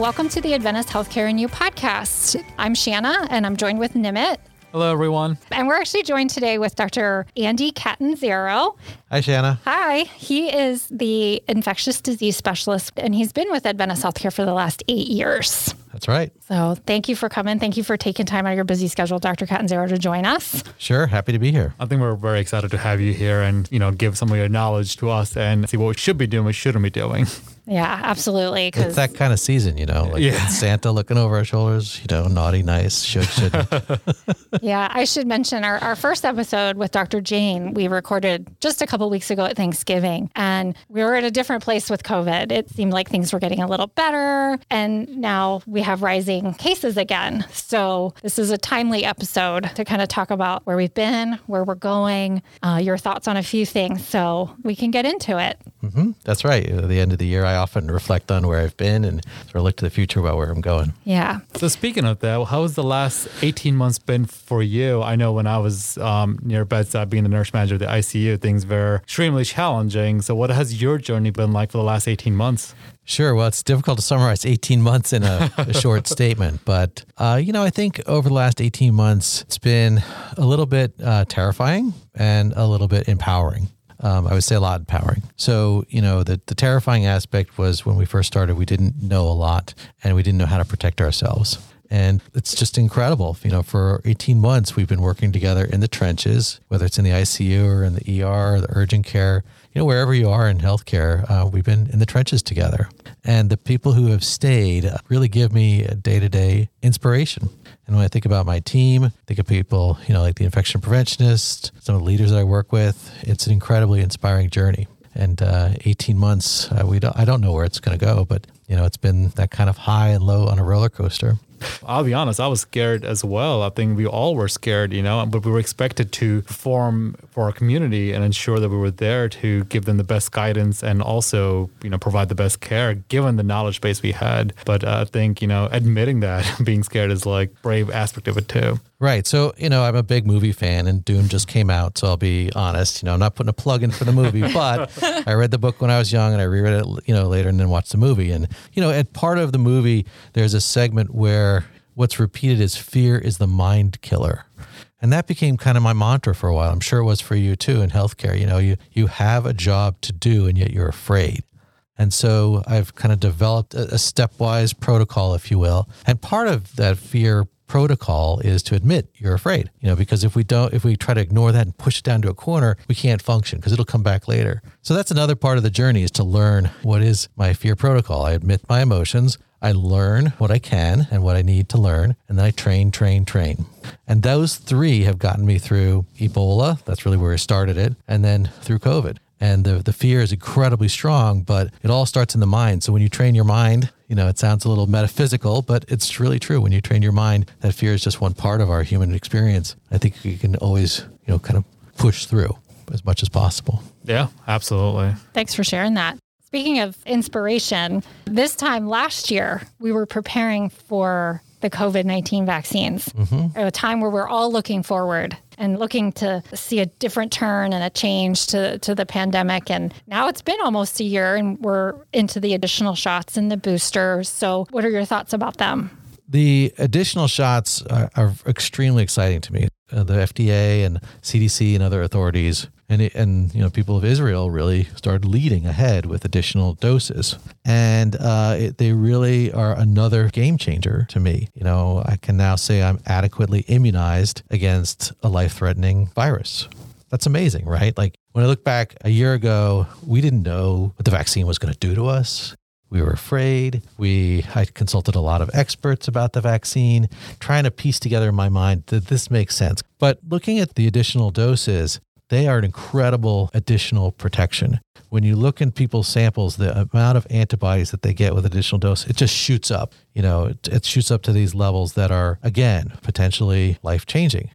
Welcome to the Adventist Healthcare and You podcast. I'm Shanna and I'm joined with Nimeet. Hello, everyone. And we're actually joined today with Dr. Andy Catanzaro. Hi, Shanna. Hi. He is the infectious disease specialist and he's been with Adventist Healthcare for the last eight years. That's right. So thank you for coming. Thank you for taking time out of your busy schedule, Dr. Catanzaro, to join us. Sure. Happy to be here. I think we're very excited to have you here and, you know, give some of your knowledge to us and see what we should be doing, we shouldn't be doing. Yeah, absolutely. It's that kind of season, you know, like Yeah. Santa looking over our shoulders, you know, naughty, nice, should, shouldn't. Yeah, I should mention our, our first episode with Dr. Jane, we recorded just a couple weeks ago at Thanksgiving. And we were at a different place with COVID. It seemed like things were getting a little better. And now we have rising cases again. So this is a timely episode to kind of talk about where we've been, where we're going, uh, your thoughts on a few things. So we can get into it. That's right. At the end of the year, I often reflect on where I've been and sort of look to the future about where I'm going. Yeah. So, speaking of that, how has the last 18 months been for you? I know when I was um, near bedside being the nurse manager of the ICU, things were extremely challenging. So, what has your journey been like for the last 18 months? Sure. Well, it's difficult to summarize 18 months in a, a short statement, but uh, you know, I think over the last 18 months, it's been a little bit uh, terrifying and a little bit empowering. Um, I would say a lot empowering. So, you know, the, the terrifying aspect was when we first started, we didn't know a lot and we didn't know how to protect ourselves. And it's just incredible. You know, for 18 months, we've been working together in the trenches, whether it's in the ICU or in the ER or the urgent care, you know, wherever you are in healthcare, uh, we've been in the trenches together. And the people who have stayed really give me day to day inspiration. And when I think about my team, think of people, you know, like the infection preventionist, some of the leaders that I work with, it's an incredibly inspiring journey. And uh, 18 months, uh, we don't, I don't know where it's going to go, but, you know, it's been that kind of high and low on a roller coaster. I'll be honest, I was scared as well. I think we all were scared, you know, but we were expected to perform for our community and ensure that we were there to give them the best guidance and also, you know, provide the best care given the knowledge base we had. But uh, I think, you know, admitting that being scared is like brave aspect of it too. Right. So, you know, I'm a big movie fan and Dune just came out. So I'll be honest, you know, I'm not putting a plug in for the movie, but I read the book when I was young and I reread it, you know, later and then watched the movie. And, you know, at part of the movie, there's a segment where what's repeated is fear is the mind killer. And that became kind of my mantra for a while. I'm sure it was for you too in healthcare. You know, you, you have a job to do and yet you're afraid. And so I've kind of developed a, a stepwise protocol, if you will. And part of that fear protocol is to admit you're afraid, you know, because if we don't, if we try to ignore that and push it down to a corner, we can't function because it'll come back later. So that's another part of the journey is to learn what is my fear protocol. I admit my emotions. I learn what I can and what I need to learn, and then I train, train, train. And those three have gotten me through Ebola. That's really where I started it. And then through COVID. And the, the fear is incredibly strong, but it all starts in the mind. So when you train your mind, you know, it sounds a little metaphysical, but it's really true. When you train your mind, that fear is just one part of our human experience. I think you can always, you know, kind of push through as much as possible. Yeah, absolutely. Thanks for sharing that. Speaking of inspiration, this time last year, we were preparing for the COVID 19 vaccines, at a time where we're all looking forward and looking to see a different turn and a change to, to the pandemic. And now it's been almost a year and we're into the additional shots and the boosters. So, what are your thoughts about them? The additional shots are, are extremely exciting to me. Uh, the FDA and CDC and other authorities and it, and you know people of Israel really started leading ahead with additional doses, and uh, it, they really are another game changer to me. You know, I can now say I'm adequately immunized against a life-threatening virus. That's amazing, right? Like when I look back a year ago, we didn't know what the vaccine was going to do to us. We were afraid. We I consulted a lot of experts about the vaccine, trying to piece together in my mind that this makes sense. But looking at the additional doses, they are an incredible additional protection. When you look in people's samples, the amount of antibodies that they get with additional dose, it just shoots up. You know, it, it shoots up to these levels that are again potentially life changing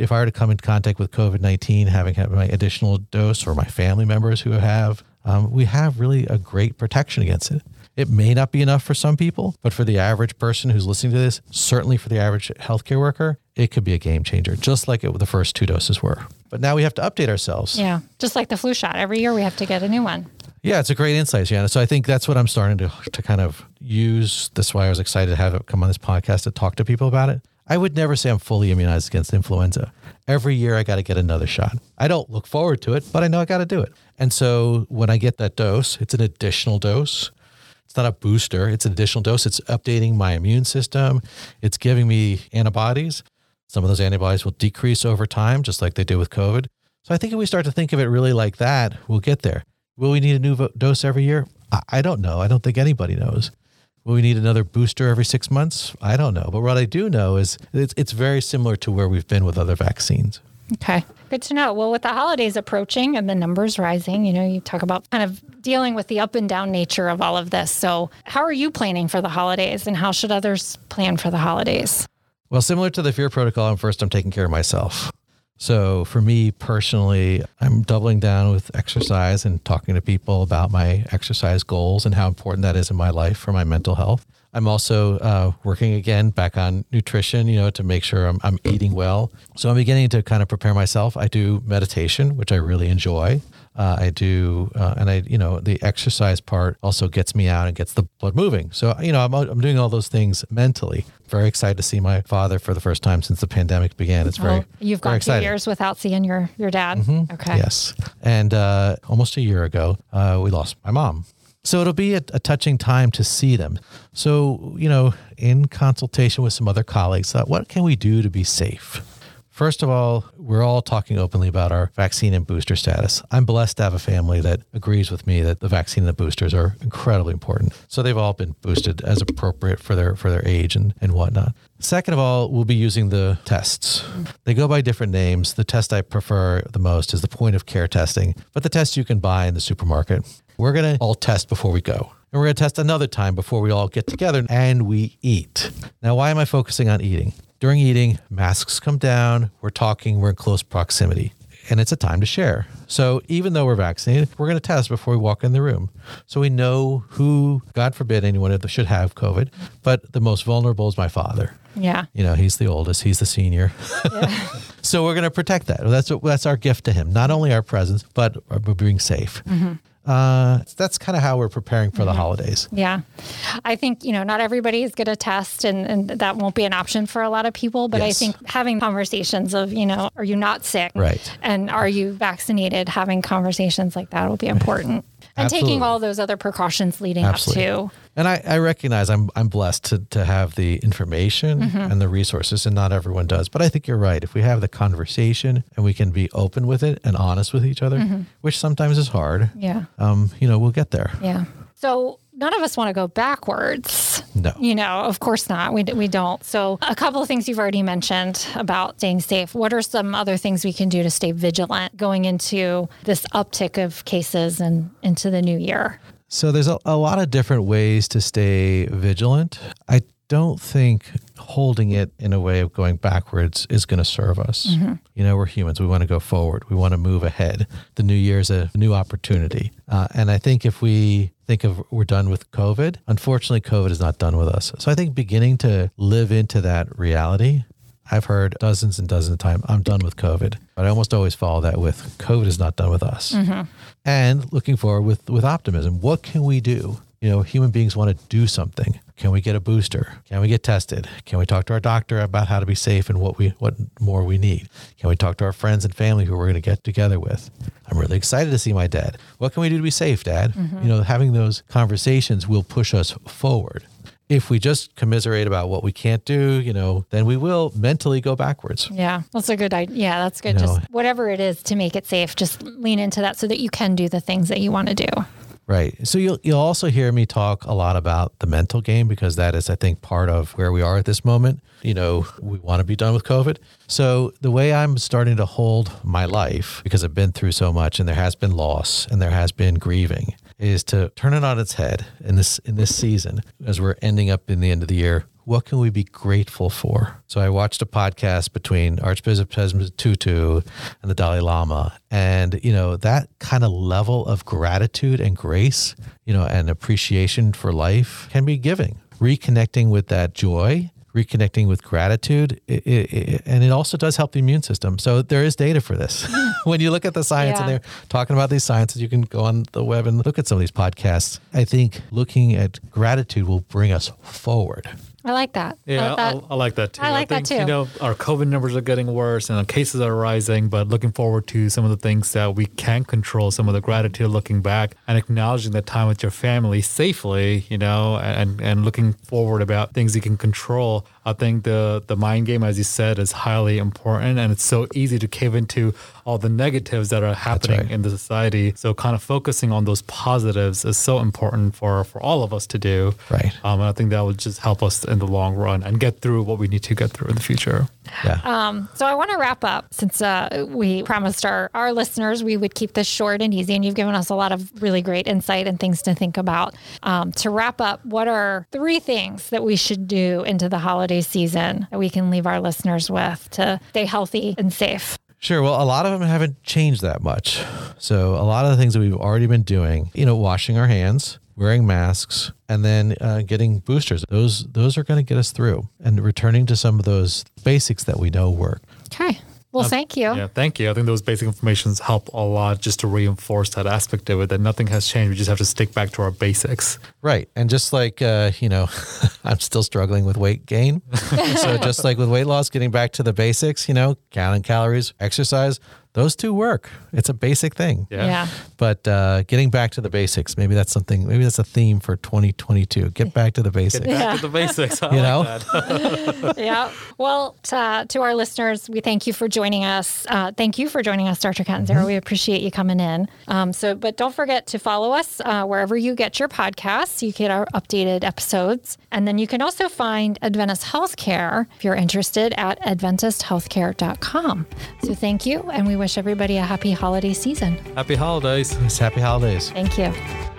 if I were to come in contact with COVID 19, having had my additional dose or my family members who have, um, we have really a great protection against it. It may not be enough for some people, but for the average person who's listening to this, certainly for the average healthcare worker, it could be a game changer, just like it the first two doses were. But now we have to update ourselves. Yeah, just like the flu shot. Every year we have to get a new one. Yeah, it's a great insight, Shanna. So I think that's what I'm starting to to kind of use. That's why I was excited to have it come on this podcast to talk to people about it. I would never say I'm fully immunized against influenza. Every year I got to get another shot. I don't look forward to it, but I know I got to do it. And so when I get that dose, it's an additional dose. It's not a booster, it's an additional dose. It's updating my immune system. It's giving me antibodies. Some of those antibodies will decrease over time, just like they do with COVID. So I think if we start to think of it really like that, we'll get there. Will we need a new vo- dose every year? I, I don't know. I don't think anybody knows. Will we need another booster every six months? I don't know. But what I do know is it's, it's very similar to where we've been with other vaccines. Okay. Good to know. Well, with the holidays approaching and the numbers rising, you know, you talk about kind of dealing with the up and down nature of all of this. So, how are you planning for the holidays and how should others plan for the holidays? Well, similar to the fear protocol, I'm first I'm taking care of myself. So for me personally, I'm doubling down with exercise and talking to people about my exercise goals and how important that is in my life for my mental health. I'm also uh, working again back on nutrition, you know, to make sure I'm, I'm eating well. So I'm beginning to kind of prepare myself. I do meditation, which I really enjoy. Uh, I do, uh, and I, you know, the exercise part also gets me out and gets the blood moving. So, you know, I'm, I'm doing all those things mentally. Very excited to see my father for the first time since the pandemic began. It's very, Oh, you've very gone two years without seeing your your dad. Okay. Yes. And uh, almost a year ago, uh, we lost my mom. So it'll be a, a touching time to see them. So, you know, in consultation with some other colleagues, thought, what can we do to be safe? First of all, we're all talking openly about our vaccine and booster status. I'm blessed to have a family that agrees with me that the vaccine and the boosters are incredibly important. So they've all been boosted as appropriate for their for their age and, and whatnot. Second of all, we'll be using the tests. They go by different names. The test I prefer the most is the point of care testing, but the test you can buy in the supermarket. We're to all test before we go. And we're going to test another time before we all get together and we eat. Now, why am I focusing on eating? During eating, masks come down, we're talking, we're in close proximity, and it's a time to share. So, even though we're vaccinated, we're going to test before we walk in the room. So, we know who, God forbid, anyone should have COVID, but the most vulnerable is my father. Yeah. You know, he's the oldest, he's the senior. Yeah. so, we're going to protect that. That's, what, that's our gift to him, not only our presence, but uh, we're being safe. Mm-hmm. Uh, that's kind of how we're preparing for the holidays. Yeah. I think, you know, not everybody is going to test and, and that won't be an option for a lot of people. But I think having conversations of, you know, are you not sick? Right. And are you vaccinated? Having conversations like that will be important. And Absolutely. taking all those other precautions leading Absolutely. up to. And I, I recognize I'm I'm blessed to to have the information and the resources, and not everyone does. But I think you're right. If we have the conversation and we can be open with it and honest with each other, which sometimes is hard, Yeah. um, you know, we'll get there. Yeah. So none of us want to go backwards. No. You know, of course not. We, we don't. So, a couple of things you've already mentioned about staying safe. What are some other things we can do to stay vigilant going into this uptick of cases and into the new year? So there's a, a lot of different ways to stay vigilant. I don't think holding it in a way of going backwards is going to serve us. You know, we're humans. We want to go forward. We want to move ahead. The new year is a new opportunity. Uh, and I think if we think of we're done with COVID, unfortunately, COVID is not done with us. So I think beginning to live into that reality. I've heard dozens and dozens of times, I'm done with COVID. But I almost always follow that with COVID is not done with us and looking forward with with optimism. What can we do? You know, human beings want to do something. Can we get a booster? Can we get tested? Can we talk to our doctor about how to be safe and what we what more we need? Can we talk to our friends and family who we're going to get together with? I'm really excited to see my dad. What can we do to be safe, Dad? Mm-hmm. You know, having those conversations will push us forward. If we just commiserate about what we can't do, you know, then we will mentally go backwards. Yeah, that's a good idea. Yeah, that's good. You know- just whatever it is to make it safe, just lean into that so that you can do the things that you want to do. Right. So you'll you'll also hear me talk a lot about the mental game because that is I think part of where we are at this moment. You know, we want to be done with COVID. So the way I'm starting to hold my life because I've been through so much and there has been loss and there has been grieving is to turn it on its head in this in this season as we're ending up in the end of the year. What can we be grateful for? So I watched a podcast between Archbishop Desmond Tutu and the Dalai Lama, and you know that kind of level of gratitude and grace, you know, and appreciation for life can be giving. Reconnecting with that joy, reconnecting with gratitude, it, it, it- and it also does help the immune system. So there is data for this. when you look at the science and they're talking about these sciences, you can go on the web and look at some of these podcasts. I think looking at gratitude will bring us forward. I like that. I Yeah, like that. I, I like that too. I like that think, too. You know, our COVID numbers are getting worse and our cases are rising, but looking forward to some of the things that we can control, some of the gratitude looking back and acknowledging that time with your family safely, you know, and, and looking forward about things you can control. I think the, the mind game, as you said, is highly important and it's so easy to cave into all the negatives that are happening right. in the society. So kind of focusing on those positives is so important for, for all of us to do. Right. Um, and I think that would just help us in the long run and get through what we need to get through in the future. Yeah. Um, so I want to wrap up since uh, we promised our, our listeners we would keep this short and easy, and you've given us a lot of really great insight and things to think about. Um, to wrap up, what are three things that we should do into the holiday season that we can leave our listeners with to stay healthy and safe? Sure. Well, a lot of them haven't changed that much. So, a lot of the things that we've already been doing, you know, washing our hands, wearing masks, and then uh, getting boosters. Those those are going to get us through, and returning to some of those basics that we know work. Okay. Well, thank you. Yeah, thank you. I think those basic informations help a lot just to reinforce that aspect of it that nothing has changed. We just have to stick back to our basics. Right. And just like, uh, you know, I'm still struggling with weight gain. so, just like with weight loss, getting back to the basics, you know, counting calories, exercise, those two work. It's a basic thing. Yeah. Yeah. But uh, getting back to the basics, maybe that's something, maybe that's a theme for 2022. Get back to the basics. Back Yeah. to the basics. I You like know? that. yeah. Well, to, to our listeners, we thank you for joining us. Uh, thank you for joining us, Dr. Catanzaro. We appreciate you coming in. Um, so, but don't forget to follow us uh, wherever you get your podcasts. You get our updated episodes, and then you can also find Adventist Healthcare if you're interested at AdventistHealthcare.com. So, thank you, and we wish everybody a happy holiday season. Happy holidays. Happy holidays. Thank you.